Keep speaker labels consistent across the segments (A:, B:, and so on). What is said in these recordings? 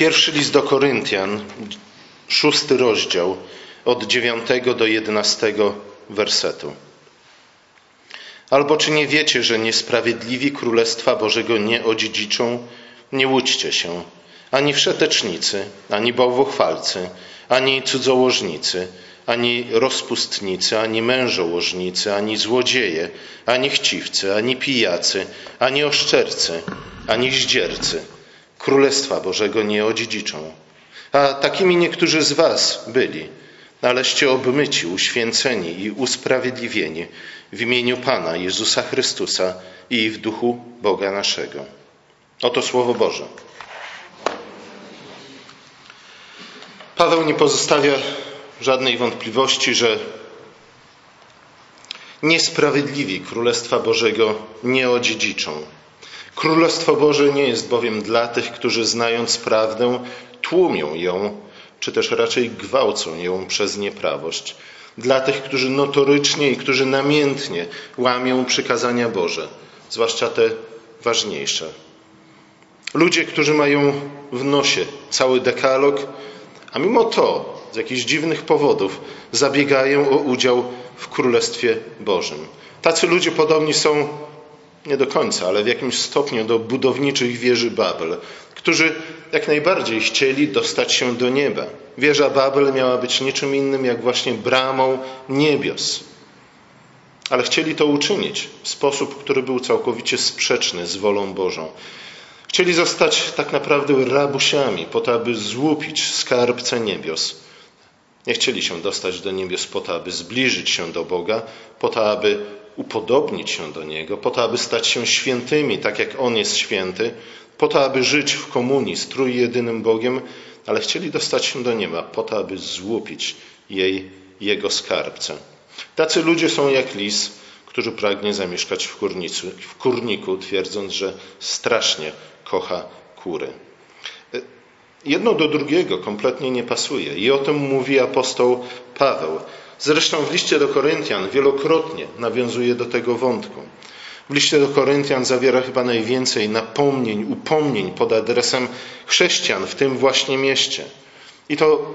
A: Pierwszy list do Koryntian, szósty rozdział, od dziewiątego do jedenastego wersetu. Albo czy nie wiecie, że niesprawiedliwi Królestwa Bożego nie odziedziczą? Nie łudźcie się. Ani wszetecznicy, ani bałwochwalcy, ani cudzołożnicy, ani rozpustnicy, ani mężołożnicy, ani złodzieje, ani chciwcy, ani pijacy, ani oszczercy, ani zdziercy Królestwa Bożego nie odziedziczą. A takimi niektórzy z was byli, aleście obmyci, uświęceni i usprawiedliwieni w imieniu Pana Jezusa Chrystusa i w duchu Boga naszego. Oto Słowo Boże. Paweł nie pozostawia żadnej wątpliwości, że niesprawiedliwi Królestwa Bożego nie odziedziczą. Królestwo Boże nie jest bowiem dla tych, którzy znając prawdę, tłumią ją, czy też raczej gwałcą ją przez nieprawość. Dla tych, którzy notorycznie i którzy namiętnie łamią przykazania Boże, zwłaszcza te ważniejsze. Ludzie, którzy mają w nosie cały dekalog, a mimo to z jakichś dziwnych powodów zabiegają o udział w Królestwie Bożym. Tacy ludzie podobni są nie do końca, ale w jakimś stopniu do budowniczych wieży Babel, którzy jak najbardziej chcieli dostać się do nieba. Wieża Babel miała być niczym innym jak właśnie bramą niebios. Ale chcieli to uczynić w sposób, który był całkowicie sprzeczny z wolą Bożą. Chcieli zostać tak naprawdę rabusiami, po to, aby złupić skarbce niebios. Nie chcieli się dostać do niebios po to, aby zbliżyć się do Boga, po to, aby upodobnić się do Niego, po to, aby stać się świętymi, tak jak On jest święty, po to, aby żyć w komunii z trójjedynym Bogiem, ale chcieli dostać się do nieba po to, aby złupić jej, Jego skarbce. Tacy ludzie są jak lis, który pragnie zamieszkać w, kurnicu, w kurniku, twierdząc, że strasznie kocha kury. Jedno do drugiego kompletnie nie pasuje i o tym mówi apostoł Paweł. Zresztą w liście do Koryntian wielokrotnie nawiązuje do tego wątku. W liście do Koryntian zawiera chyba najwięcej napomnień, upomnień pod adresem chrześcijan w tym właśnie mieście. I to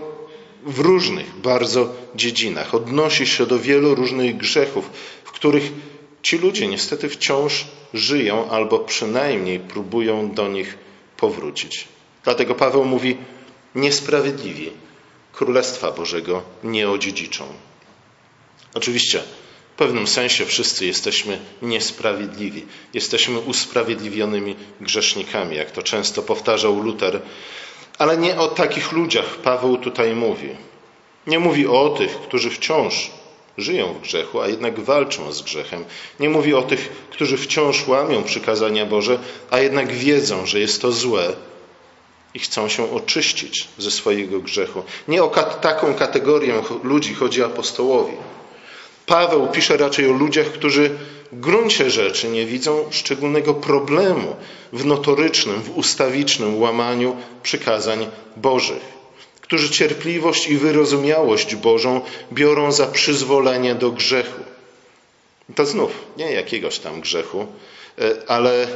A: w różnych bardzo dziedzinach. Odnosi się do wielu różnych grzechów, w których ci ludzie niestety wciąż żyją albo przynajmniej próbują do nich powrócić. Dlatego Paweł mówi: Niesprawiedliwi Królestwa Bożego nie odziedziczą. Oczywiście, w pewnym sensie wszyscy jesteśmy niesprawiedliwi. Jesteśmy usprawiedliwionymi grzesznikami, jak to często powtarzał Luter. Ale nie o takich ludziach Paweł tutaj mówi. Nie mówi o tych, którzy wciąż żyją w grzechu, a jednak walczą z grzechem. Nie mówi o tych, którzy wciąż łamią przykazania Boże, a jednak wiedzą, że jest to złe i chcą się oczyścić ze swojego grzechu. Nie o taką kategorię ludzi chodzi apostołowi. Paweł pisze raczej o ludziach, którzy w gruncie rzeczy nie widzą szczególnego problemu w notorycznym, w ustawicznym łamaniu przykazań Bożych, którzy cierpliwość i wyrozumiałość Bożą biorą za przyzwolenie do grzechu. To znów nie jakiegoś tam grzechu, e, ale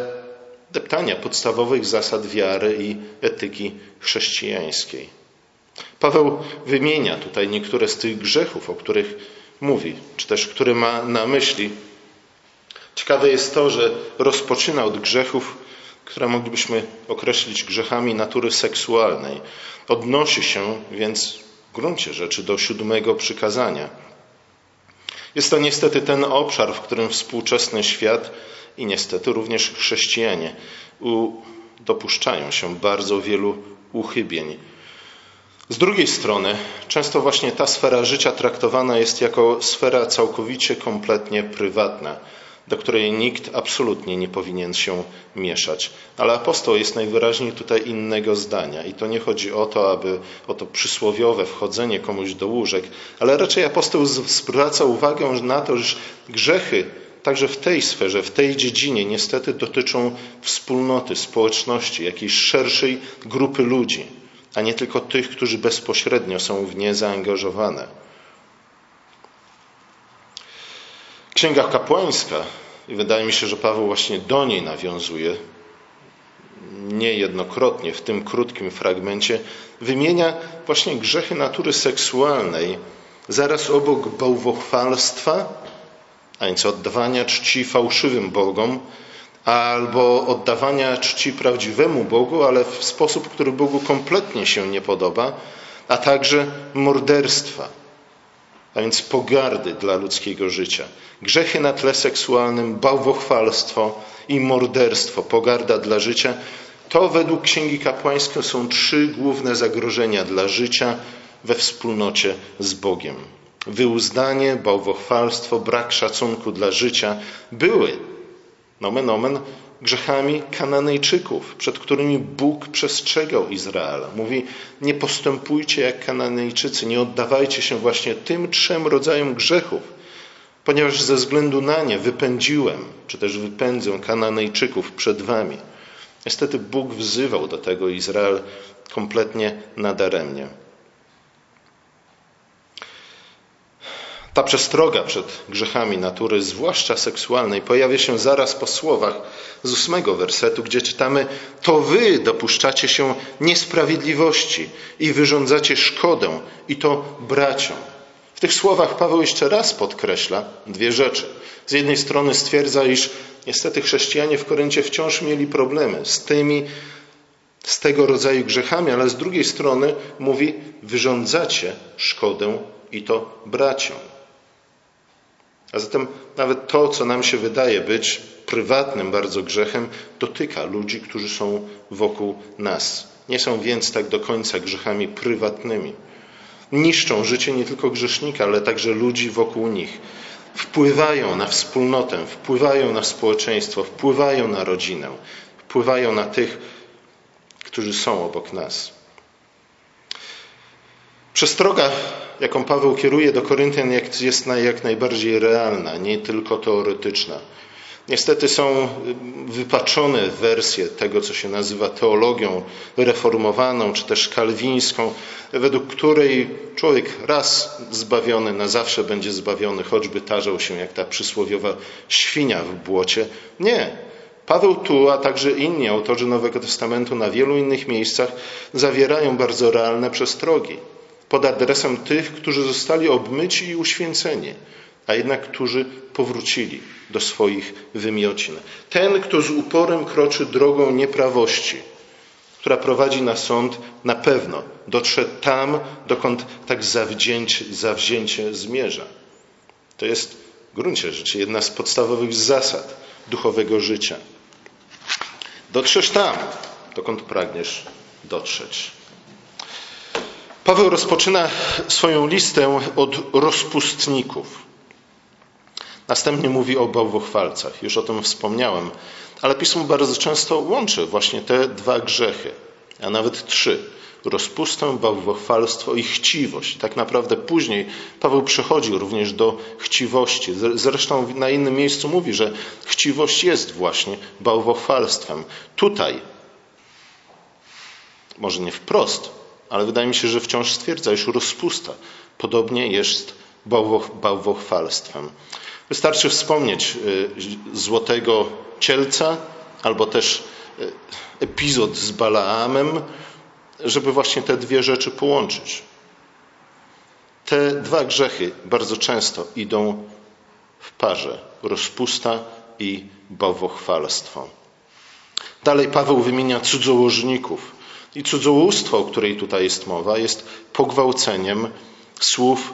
A: deptania podstawowych zasad wiary i etyki chrześcijańskiej. Paweł wymienia tutaj niektóre z tych grzechów, o których mówi, czy też który ma na myśli. Ciekawe jest to, że rozpoczyna od grzechów, które moglibyśmy określić grzechami natury seksualnej. Odnosi się więc w gruncie rzeczy do siódmego przykazania. Jest to niestety ten obszar, w którym współczesny świat i niestety również chrześcijanie dopuszczają się bardzo wielu uchybień z drugiej strony, często właśnie ta sfera życia traktowana jest jako sfera całkowicie, kompletnie prywatna, do której nikt absolutnie nie powinien się mieszać. Ale apostoł jest najwyraźniej tutaj innego zdania i to nie chodzi o to, aby o to przysłowiowe wchodzenie komuś do łóżek, ale raczej apostoł zwraca uwagę na to, że grzechy także w tej sferze, w tej dziedzinie niestety dotyczą wspólnoty, społeczności, jakiejś szerszej grupy ludzi a nie tylko tych, którzy bezpośrednio są w nie zaangażowane. Księga kapłańska, i wydaje mi się, że Paweł właśnie do niej nawiązuje, niejednokrotnie w tym krótkim fragmencie, wymienia właśnie grzechy natury seksualnej zaraz obok bałwochwalstwa, a więc oddawania czci fałszywym bogom, albo oddawania czci prawdziwemu Bogu, ale w sposób, który Bogu kompletnie się nie podoba, a także morderstwa, a więc pogardy dla ludzkiego życia. Grzechy na tle seksualnym, bałwochwalstwo i morderstwo, pogarda dla życia, to według Księgi Kapłańskiej są trzy główne zagrożenia dla życia we wspólnocie z Bogiem. Wyuzdanie, bałwochwalstwo, brak szacunku dla życia były, nomen omen, grzechami Kananejczyków, przed którymi Bóg przestrzegał Izraela. Mówi, nie postępujcie jak Kananejczycy, nie oddawajcie się właśnie tym trzem rodzajom grzechów, ponieważ ze względu na nie wypędziłem, czy też wypędzę Kananejczyków przed wami. Niestety Bóg wzywał do tego Izrael kompletnie nadaremnie. Ta przestroga przed grzechami natury, zwłaszcza seksualnej, pojawia się zaraz po słowach z ósmego wersetu, gdzie czytamy: To wy dopuszczacie się niesprawiedliwości i wyrządzacie szkodę, i to braciom. W tych słowach Paweł jeszcze raz podkreśla dwie rzeczy. Z jednej strony stwierdza, iż niestety chrześcijanie w Koryncie wciąż mieli problemy z tymi, z tego rodzaju grzechami, ale z drugiej strony mówi: wyrządzacie szkodę i to braciom. A zatem nawet to, co nam się wydaje być prywatnym bardzo grzechem, dotyka ludzi, którzy są wokół nas. Nie są więc tak do końca grzechami prywatnymi. Niszczą życie nie tylko grzesznika, ale także ludzi wokół nich. Wpływają na wspólnotę, wpływają na społeczeństwo, wpływają na rodzinę, wpływają na tych, którzy są obok nas. Przestroga jaką Paweł kieruje do Koryntian, jest jak najbardziej realna, nie tylko teoretyczna. Niestety są wypaczone wersje tego, co się nazywa teologią reformowaną, czy też kalwińską, według której człowiek raz zbawiony, na zawsze będzie zbawiony, choćby tarzał się jak ta przysłowiowa świnia w błocie. Nie. Paweł tu, a także inni autorzy Nowego Testamentu na wielu innych miejscach zawierają bardzo realne przestrogi pod adresem tych, którzy zostali obmyci i uświęceni, a jednak którzy powrócili do swoich wymiocin. Ten, kto z uporem kroczy drogą nieprawości, która prowadzi na sąd, na pewno dotrze tam, dokąd tak zawzięcie, zawzięcie zmierza. To jest w gruncie rzeczy jedna z podstawowych zasad duchowego życia. Dotrzesz tam, dokąd pragniesz dotrzeć. Paweł rozpoczyna swoją listę od rozpustników. Następnie mówi o bałwochwalcach. Już o tym wspomniałem. Ale pismo bardzo często łączy właśnie te dwa grzechy, a nawet trzy. Rozpustę, bałwochwalstwo i chciwość. Tak naprawdę później Paweł przechodzi również do chciwości. Zresztą na innym miejscu mówi, że chciwość jest właśnie bałwochwalstwem. Tutaj, może nie wprost, ale wydaje mi się, że wciąż stwierdza, iż rozpusta podobnie jest bałwochwalstwem. Wystarczy wspomnieć y, złotego cielca albo też y, epizod z Balaamem, żeby właśnie te dwie rzeczy połączyć. Te dwa grzechy bardzo często idą w parze rozpusta i bałwochwalstwo. Dalej Paweł wymienia cudzołożników. I cudzołóstwo, o której tutaj jest mowa, jest pogwałceniem słów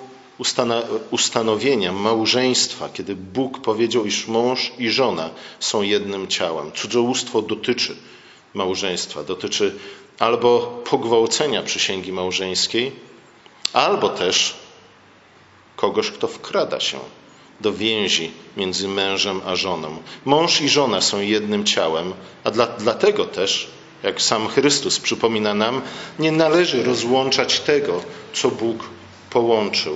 A: ustanowienia małżeństwa, kiedy Bóg powiedział, iż mąż i żona są jednym ciałem. Cudzołóstwo dotyczy małżeństwa, dotyczy albo pogwałcenia przysięgi małżeńskiej, albo też kogoś, kto wkrada się do więzi między mężem a żoną. Mąż i żona są jednym ciałem, a dla, dlatego też jak sam Chrystus przypomina nam, nie należy rozłączać tego, co Bóg połączył.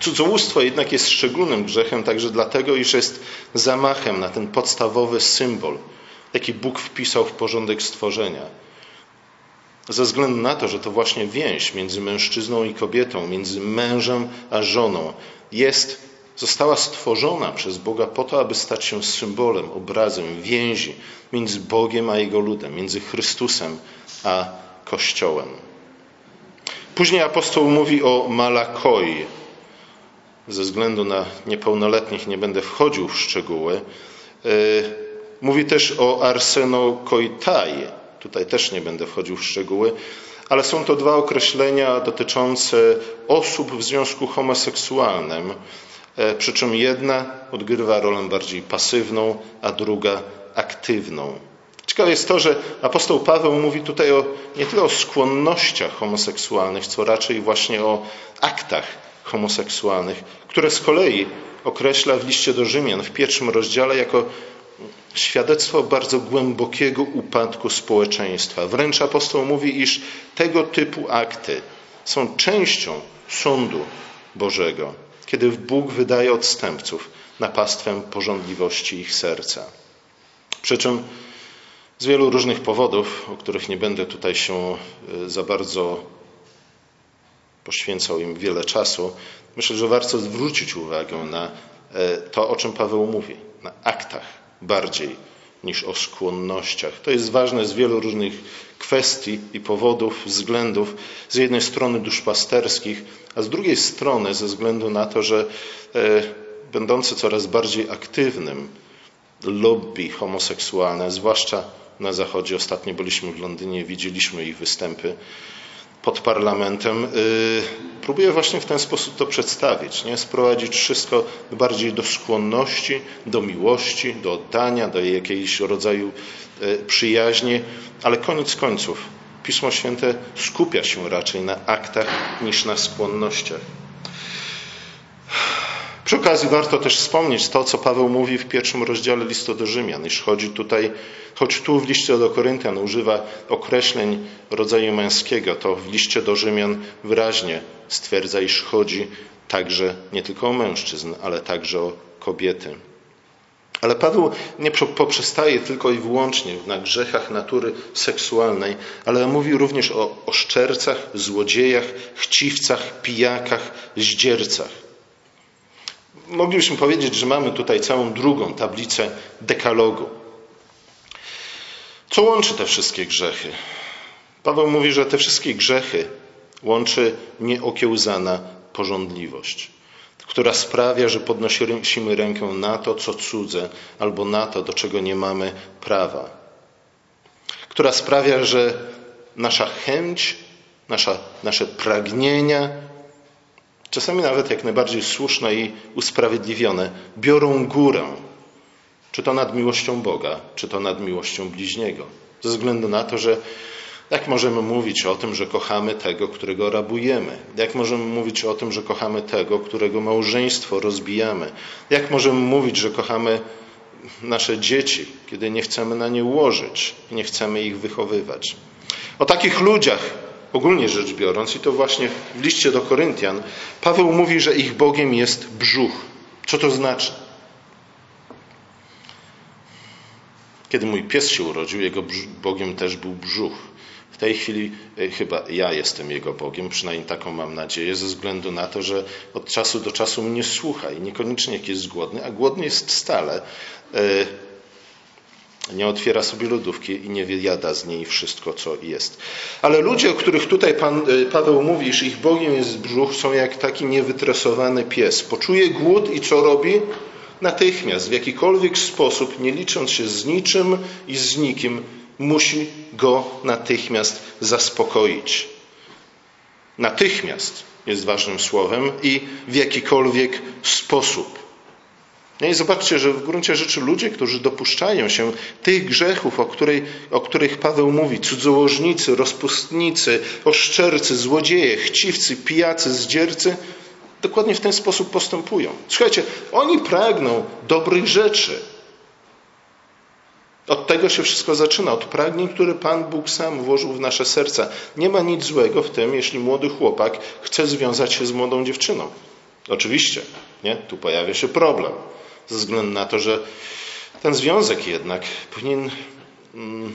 A: Cudzołóstwo jednak jest szczególnym grzechem także dlatego, iż jest zamachem na ten podstawowy symbol, jaki Bóg wpisał w porządek stworzenia. Ze względu na to, że to właśnie więź między mężczyzną i kobietą, między mężem a żoną jest została stworzona przez Boga po to, aby stać się symbolem, obrazem więzi między Bogiem a Jego ludem, między Chrystusem a Kościołem. Później apostoł mówi o Malakoi. Ze względu na niepełnoletnich nie będę wchodził w szczegóły. E, mówi też o arsenokoitai. Tutaj też nie będę wchodził w szczegóły, ale są to dwa określenia dotyczące osób w związku homoseksualnym, przy czym jedna odgrywa rolę bardziej pasywną, a druga aktywną. Ciekawe jest to, że apostoł Paweł mówi tutaj o, nie tyle o skłonnościach homoseksualnych, co raczej właśnie o aktach homoseksualnych, które z kolei określa w liście do Rzymian w pierwszym rozdziale jako świadectwo bardzo głębokiego upadku społeczeństwa. Wręcz apostoł mówi, iż tego typu akty są częścią sądu Bożego, kiedy Bóg wydaje odstępców na pastwę porządliwości ich serca. Przy czym z wielu różnych powodów, o których nie będę tutaj się e, za bardzo poświęcał im wiele czasu, myślę, że warto zwrócić uwagę na e, to, o czym Paweł mówi, na aktach bardziej niż o skłonnościach. To jest ważne z wielu różnych kwestii i powodów, względów. Z jednej strony duszpasterskich, a z drugiej strony ze względu na to, że e, będący coraz bardziej aktywnym lobby homoseksualne, zwłaszcza na Zachodzie. Ostatnio byliśmy w Londynie, widzieliśmy ich występy pod parlamentem. Y, próbuję właśnie w ten sposób to przedstawić, nie? sprowadzić wszystko bardziej do skłonności, do miłości, do oddania, do jakiegoś rodzaju y, przyjaźni, ale koniec końców Pismo Święte skupia się raczej na aktach niż na skłonnościach. Przy okazji warto też wspomnieć to, co Paweł mówi w pierwszym rozdziale listu do Rzymian, iż chodzi tutaj, choć tu w liście do Koryntian używa określeń rodzaju męskiego, to w liście do Rzymian wyraźnie stwierdza, iż chodzi także nie tylko o mężczyzn, ale także o kobiety. Ale Paweł nie poprzestaje tylko i wyłącznie na grzechach natury seksualnej, ale mówi również o oszczercach, złodziejach, chciwcach, pijakach, zdziercach moglibyśmy powiedzieć, że mamy tutaj całą drugą tablicę dekalogu. Co łączy te wszystkie grzechy? Paweł mówi, że te wszystkie grzechy łączy nieokiełzana porządliwość, która sprawia, że podnosimy rękę na to, co cudze, albo na to, do czego nie mamy prawa. Która sprawia, że nasza chęć, nasza, nasze pragnienia, czasami nawet jak najbardziej słuszne i usprawiedliwione, biorą górę, czy to nad miłością Boga, czy to nad miłością bliźniego. Ze względu na to, że jak możemy mówić o tym, że kochamy tego, którego rabujemy? Jak możemy mówić o tym, że kochamy tego, którego małżeństwo rozbijamy? Jak możemy mówić, że kochamy nasze dzieci, kiedy nie chcemy na nie łożyć i nie chcemy ich wychowywać? O takich ludziach ogólnie rzecz biorąc, i to właśnie w liście do Koryntian, Paweł mówi, że ich Bogiem jest brzuch. Co to znaczy? Kiedy mój pies się urodził, jego Bogiem też był brzuch. W tej chwili e, chyba ja jestem jego Bogiem, przynajmniej taką mam nadzieję, ze względu na to, że od czasu do czasu mnie słucha i niekoniecznie jak jest głodny, a głodny jest stale. Nie otwiera sobie lodówki i nie wyjada z niej wszystko, co jest. Ale ludzie, o których tutaj Pan, y, Paweł mówi, że ich Bogiem jest brzuch, są jak taki niewytresowany pies. Poczuje głód i co robi? Natychmiast, w jakikolwiek sposób, nie licząc się z niczym i z nikim, musi go natychmiast zaspokoić. Natychmiast jest ważnym słowem i w jakikolwiek sposób. No I zobaczcie, że w gruncie rzeczy ludzie, którzy dopuszczają się tych grzechów, o, której, o których Paweł mówi, cudzołożnicy, rozpustnicy, oszczercy, złodzieje, chciwcy, pijacy, zdziercy, dokładnie w ten sposób postępują. Słuchajcie, oni pragną dobrych rzeczy. Od tego się wszystko zaczyna, od pragnień, które Pan Bóg sam włożył w nasze serca. Nie ma nic złego w tym, jeśli młody chłopak chce związać się z młodą dziewczyną. Oczywiście, nie? Tu pojawia się problem ze względu na to, że ten związek jednak powinien mm,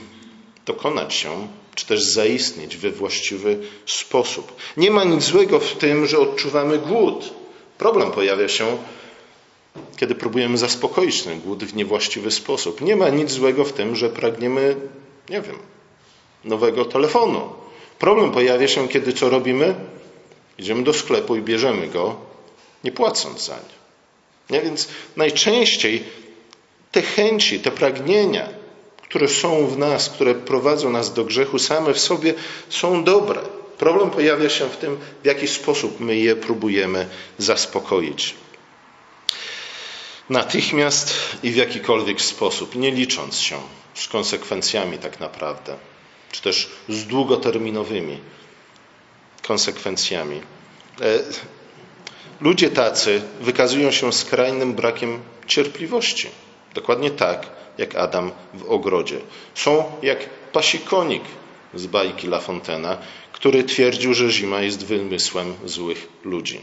A: dokonać się, czy też zaistnieć we właściwy sposób. Nie ma nic złego w tym, że odczuwamy głód. Problem pojawia się kiedy próbujemy zaspokoić ten głód w niewłaściwy sposób. Nie ma nic złego w tym, że pragniemy, nie wiem, nowego telefonu. Problem pojawia się, kiedy co robimy? Idziemy do sklepu i bierzemy go, nie płacąc za nie. Nie? Więc najczęściej te chęci, te pragnienia, które są w nas, które prowadzą nas do grzechu, same w sobie są dobre. Problem pojawia się w tym, w jaki sposób my je próbujemy zaspokoić. Natychmiast i w jakikolwiek sposób, nie licząc się z konsekwencjami tak naprawdę, czy też z długoterminowymi konsekwencjami. Ludzie tacy wykazują się skrajnym brakiem cierpliwości. Dokładnie tak, jak Adam w ogrodzie. Są jak pasikonik z bajki La Fontena, który twierdził, że zima jest wymysłem złych ludzi.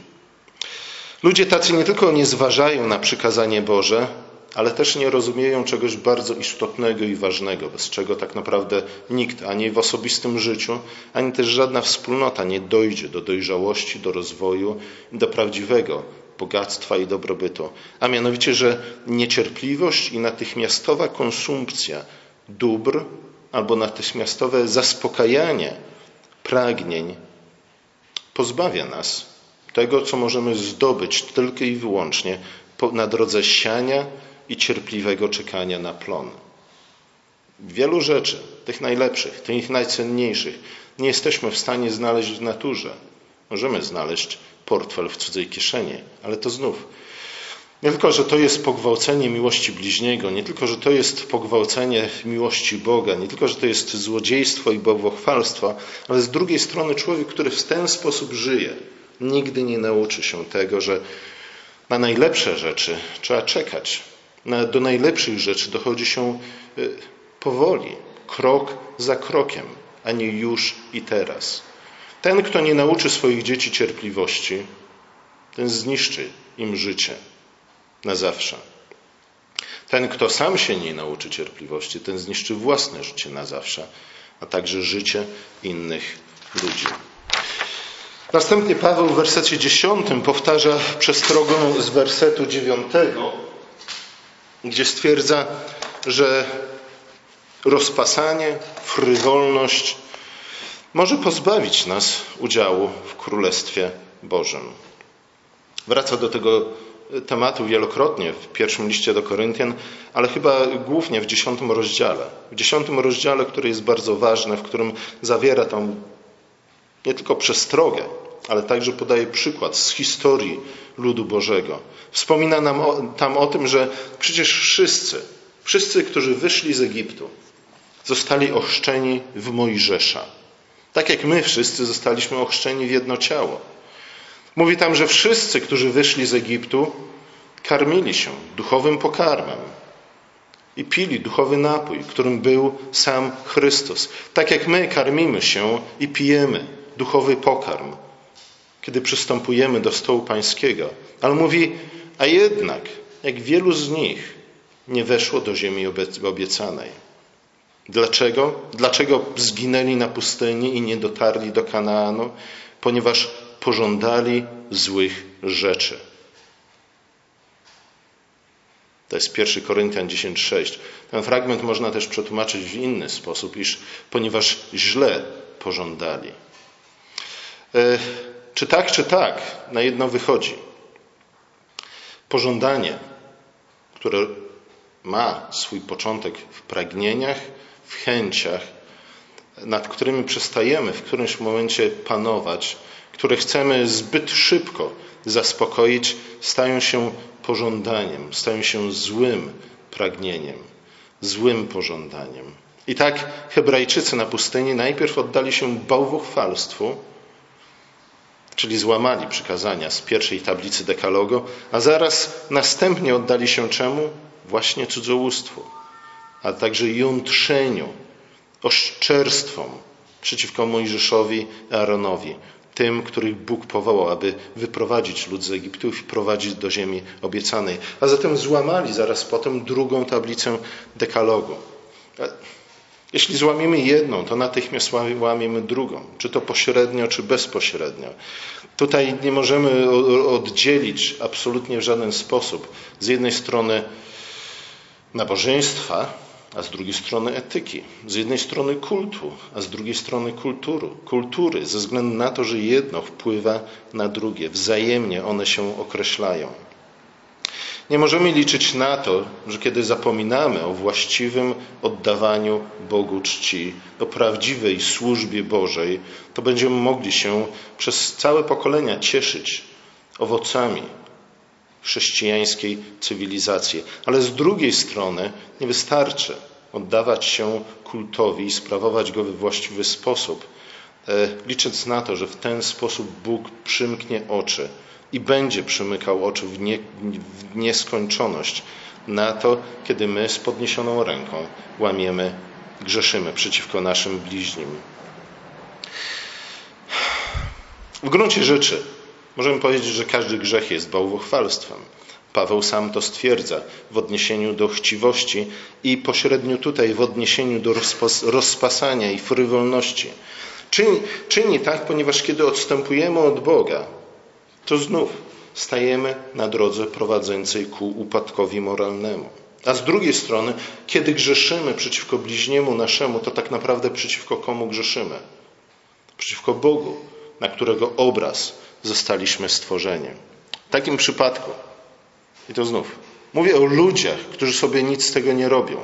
A: Ludzie tacy nie tylko nie zważają na przykazanie Boże, ale też nie rozumieją czegoś bardzo istotnego i ważnego, bez czego tak naprawdę nikt, ani w osobistym życiu, ani też żadna wspólnota nie dojdzie do dojrzałości, do rozwoju, do prawdziwego bogactwa i dobrobytu. A mianowicie, że niecierpliwość i natychmiastowa konsumpcja dóbr albo natychmiastowe zaspokajanie pragnień pozbawia nas tego, co możemy zdobyć tylko i wyłącznie na drodze siania i cierpliwego czekania na plon. Wielu rzeczy, tych najlepszych, tych najcenniejszych, nie jesteśmy w stanie znaleźć w naturze. Możemy znaleźć portfel w cudzej kieszeni, ale to znów nie tylko, że to jest pogwałcenie miłości bliźniego, nie tylko, że to jest pogwałcenie miłości Boga, nie tylko, że to jest złodziejstwo i bałwochwalstwo, ale z drugiej strony człowiek, który w ten sposób żyje, nigdy nie nauczy się tego, że na najlepsze rzeczy trzeba czekać. Do najlepszych rzeczy dochodzi się y, powoli, krok za krokiem, a nie już i teraz. Ten, kto nie nauczy swoich dzieci cierpliwości, ten zniszczy im życie na zawsze. Ten, kto sam się nie nauczy cierpliwości, ten zniszczy własne życie na zawsze, a także życie innych ludzi. Następnie Paweł w wersecie dziesiątym powtarza przestrogę z wersetu dziewiątego, gdzie stwierdza, że rozpasanie, frywolność może pozbawić nas udziału w Królestwie Bożym. Wraca do tego tematu wielokrotnie w pierwszym liście do Koryntian, ale chyba głównie w dziesiątym rozdziale. W dziesiątym rozdziale, który jest bardzo ważny, w którym zawiera tam nie tylko przestrogę, ale także podaje przykład z historii ludu Bożego. Wspomina nam o, tam o tym, że przecież wszyscy, wszyscy, którzy wyszli z Egiptu, zostali ochrzczeni w Mojżesza. Tak jak my wszyscy zostaliśmy ochrzczeni w jedno ciało. Mówi tam, że wszyscy, którzy wyszli z Egiptu, karmili się duchowym pokarmem i pili duchowy napój, którym był sam Chrystus. Tak jak my karmimy się i pijemy duchowy pokarm, kiedy przystępujemy do stołu pańskiego. Ale mówi, a jednak, jak wielu z nich nie weszło do ziemi obiecanej. Dlaczego? Dlaczego zginęli na pustyni i nie dotarli do Kanaanu? Ponieważ pożądali złych rzeczy. To jest 1 Koryntian 10:6. Ten fragment można też przetłumaczyć w inny sposób, iż ponieważ źle pożądali. E, czy tak, czy tak, na jedno wychodzi. Pożądanie, które ma swój początek w pragnieniach, w chęciach, nad którymi przestajemy w którymś momencie panować, które chcemy zbyt szybko zaspokoić, stają się pożądaniem, stają się złym pragnieniem, złym pożądaniem. I tak Hebrajczycy na pustyni najpierw oddali się bałwochwalstwu, czyli złamali przykazania z pierwszej tablicy dekalogu, a zaraz następnie oddali się czemu? Właśnie cudzołóstwu, a także jątrzeniu, oszczerstwom przeciwko Mojżeszowi i Aaronowi, tym, których Bóg powołał, aby wyprowadzić lud z Egiptu i wprowadzić do ziemi obiecanej. A zatem złamali zaraz potem drugą tablicę dekalogu. Jeśli złamiemy jedną, to natychmiast łamiemy drugą, czy to pośrednio, czy bezpośrednio. Tutaj nie możemy oddzielić absolutnie w żaden sposób. Z jednej strony nabożeństwa, a z drugiej strony etyki, z jednej strony kultu, a z drugiej strony kultury, kultury, ze względu na to, że jedno wpływa na drugie, wzajemnie one się określają. Nie możemy liczyć na to, że kiedy zapominamy o właściwym oddawaniu Bogu czci, o prawdziwej służbie Bożej, to będziemy mogli się przez całe pokolenia cieszyć owocami chrześcijańskiej cywilizacji. Ale z drugiej strony nie wystarczy oddawać się kultowi i sprawować go we właściwy sposób, e, licząc na to, że w ten sposób Bóg przymknie oczy i będzie przymykał oczy w, nie, w nieskończoność na to, kiedy my z podniesioną ręką łamiemy, grzeszymy przeciwko naszym bliźnim. W gruncie rzeczy możemy powiedzieć, że każdy grzech jest bałwochwalstwem. Paweł sam to stwierdza w odniesieniu do chciwości i pośrednio tutaj w odniesieniu do rozpasania i frywolności. Czyni, czyni tak, ponieważ kiedy odstępujemy od Boga, to znów stajemy na drodze prowadzącej ku upadkowi moralnemu. A z drugiej strony, kiedy grzeszymy przeciwko bliźniemu naszemu, to tak naprawdę przeciwko komu grzeszymy? Przeciwko Bogu, na którego obraz zostaliśmy stworzeni. W takim przypadku, i to znów, mówię o ludziach, którzy sobie nic z tego nie robią.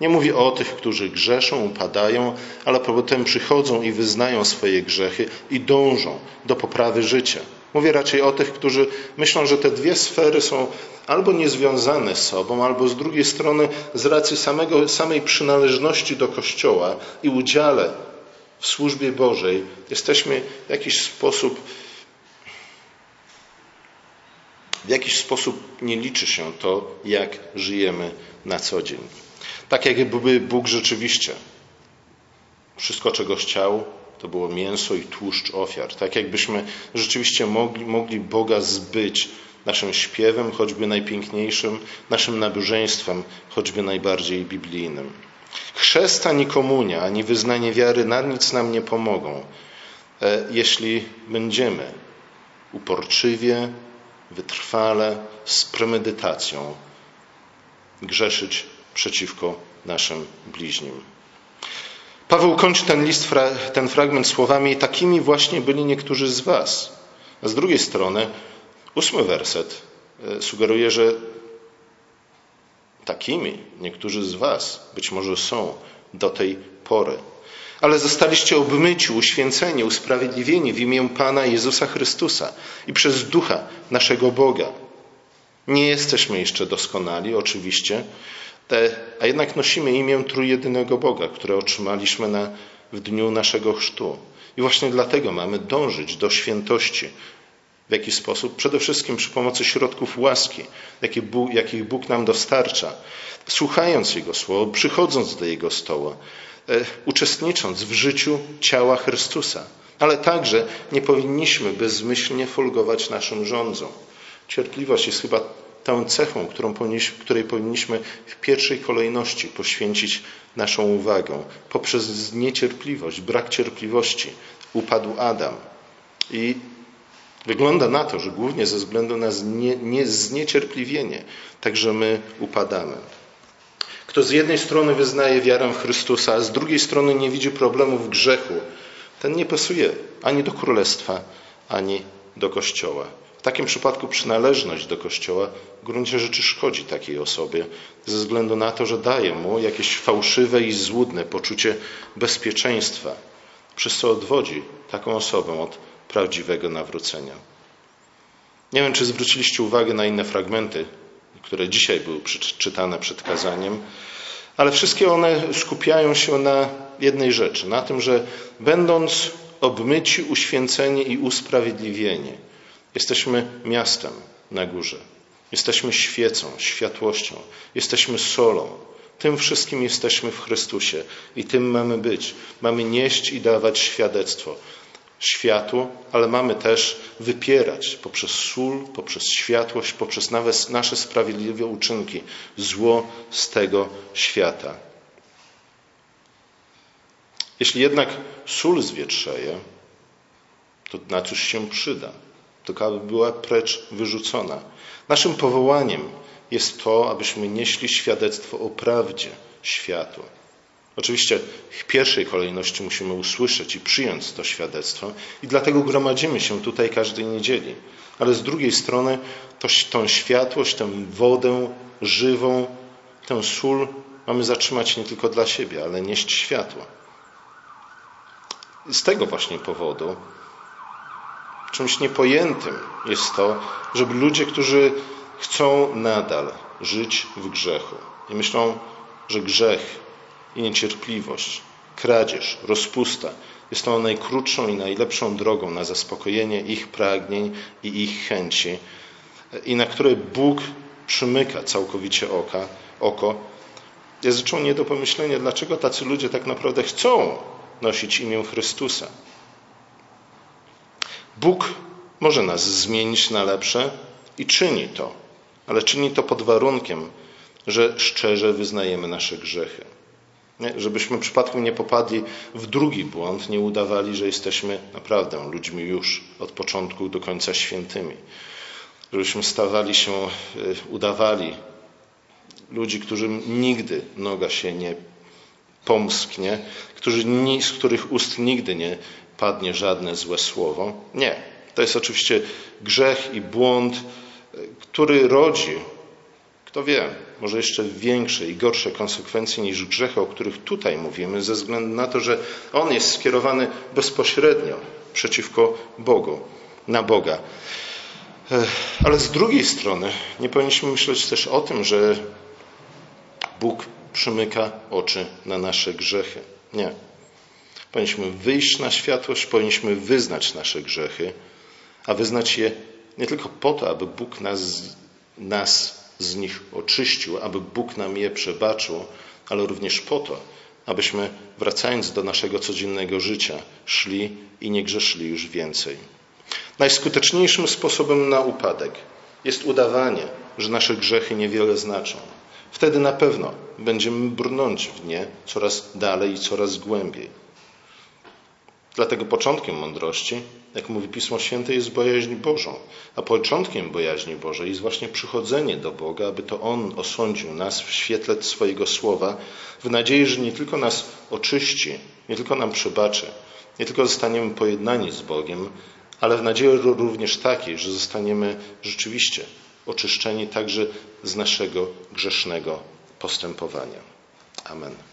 A: Nie mówię o tych, którzy grzeszą, upadają, ale potem przychodzą i wyznają swoje grzechy i dążą do poprawy życia. Mówię raczej o tych, którzy myślą, że te dwie sfery są albo niezwiązane z sobą, albo z drugiej strony z racji samego, samej przynależności do Kościoła i udziale w służbie Bożej jesteśmy w jakiś sposób w jakiś sposób nie liczy się to, jak żyjemy na co dzień. Tak jakby Bóg rzeczywiście wszystko, czego chciał, to było mięso i tłuszcz ofiar. Tak jakbyśmy rzeczywiście mogli, mogli Boga zbyć naszym śpiewem, choćby najpiękniejszym, naszym nabożeństwem, choćby najbardziej biblijnym. Chrzest ani komunia, ani wyznanie wiary na nic nam nie pomogą, e, jeśli będziemy uporczywie, wytrwale, z premedytacją grzeszyć przeciwko naszym bliźnim. Paweł kończy ten list, ten fragment słowami: Takimi właśnie byli niektórzy z Was. A z drugiej strony, ósmy werset e, sugeruje, że takimi niektórzy z Was być może są do tej pory. Ale zostaliście obmyci, uświęceni, usprawiedliwieni w imię Pana Jezusa Chrystusa i przez Ducha naszego Boga. Nie jesteśmy jeszcze doskonali, oczywiście, a jednak nosimy imię trójjedynego Boga, które otrzymaliśmy na, w dniu naszego chrztu. I właśnie dlatego mamy dążyć do świętości. W jaki sposób? Przede wszystkim przy pomocy środków łaski, jakie Bóg, jakich Bóg nam dostarcza, słuchając Jego słowa, przychodząc do Jego stołu, e, uczestnicząc w życiu ciała Chrystusa. Ale także nie powinniśmy bezmyślnie folgować naszym rządzom. Cierpliwość jest chyba tą cechą, którą powinniśmy, której powinniśmy w pierwszej kolejności poświęcić naszą uwagę. Poprzez niecierpliwość, brak cierpliwości upadł Adam. I wygląda na to, że głównie ze względu na znie, nie, zniecierpliwienie, także my upadamy. Kto z jednej strony wyznaje wiarę w Chrystusa, a z drugiej strony nie widzi problemu w grzechu, ten nie pasuje ani do królestwa, ani do kościoła. W takim przypadku przynależność do Kościoła w gruncie rzeczy szkodzi takiej osobie, ze względu na to, że daje mu jakieś fałszywe i złudne poczucie bezpieczeństwa, przez co odwodzi taką osobę od prawdziwego nawrócenia. Nie wiem, czy zwróciliście uwagę na inne fragmenty, które dzisiaj były czytane przed kazaniem, ale wszystkie one skupiają się na jednej rzeczy, na tym, że będąc obmyci, uświęceni i usprawiedliwieni, Jesteśmy miastem na górze. Jesteśmy świecą, światłością. Jesteśmy solą. Tym wszystkim jesteśmy w Chrystusie i tym mamy być. Mamy nieść i dawać świadectwo światu, ale mamy też wypierać poprzez sól, poprzez światłość, poprzez nawet nasze sprawiedliwe uczynki zło z tego świata. Jeśli jednak sól zwietrzeje, to na cóż się przyda? Tylko aby była precz wyrzucona. Naszym powołaniem jest to, abyśmy nieśli świadectwo o prawdzie światu. Oczywiście w pierwszej kolejności musimy usłyszeć i przyjąć to świadectwo i dlatego gromadzimy się tutaj każdej niedzieli. Ale z drugiej strony to, tą światłość, tę wodę żywą, tę sól mamy zatrzymać nie tylko dla siebie, ale nieść światło. Z tego właśnie powodu czymś niepojętym jest to, żeby ludzie, którzy chcą nadal żyć w grzechu i myślą, że grzech i niecierpliwość, kradzież, rozpusta jest tą najkrótszą i najlepszą drogą na zaspokojenie ich pragnień i ich chęci, i na które Bóg przymyka całkowicie oka, oko, jest rzeczą nie do pomyślenia, dlaczego tacy ludzie tak naprawdę chcą nosić imię Chrystusa. Bóg może nas zmienić na lepsze i czyni to, ale czyni to pod warunkiem, że szczerze wyznajemy nasze grzechy. Nie? Żebyśmy przypadkiem nie popadli w drugi błąd, nie udawali, że jesteśmy naprawdę ludźmi już od początku do końca świętymi. Żebyśmy stawali się, y, udawali ludzi, którym nigdy noga się nie pomsknie, którzy, z których ust nigdy nie padnie żadne złe słowo. Nie. To jest oczywiście grzech i błąd, y, który rodzi kto wie, może jeszcze większe i gorsze konsekwencje niż grzechy, o których tutaj mówimy, ze względu na to, że on jest skierowany bezpośrednio przeciwko Bogu, na Boga. Ale z drugiej strony nie powinniśmy myśleć też o tym, że Bóg przymyka oczy na nasze grzechy. Nie. Powinniśmy wyjść na światłość, powinniśmy wyznać nasze grzechy, a wyznać je nie tylko po to, aby Bóg nas, nas z nich oczyścił, aby Bóg nam je przebaczył, ale również po to, abyśmy wracając do naszego codziennego życia szli i nie grzeszyli już więcej. Najskuteczniejszym sposobem na upadek jest udawanie, że nasze grzechy niewiele znaczą. Wtedy na pewno będziemy brnąć w nie coraz dalej i coraz głębiej. Dlatego początkiem mądrości, jak mówi Pismo Święte, jest bojaźń Bożą. A początkiem bojaźni Bożej jest właśnie przychodzenie do Boga, aby to On osądził nas w świetle swojego słowa, w nadziei, że nie tylko nas oczyści, nie tylko nam przebaczy, nie tylko zostaniemy pojednani z Bogiem, ale w nadziei również takiej, że zostaniemy rzeczywiście oczyszczeni także z naszego grzesznego postępowania. Amen.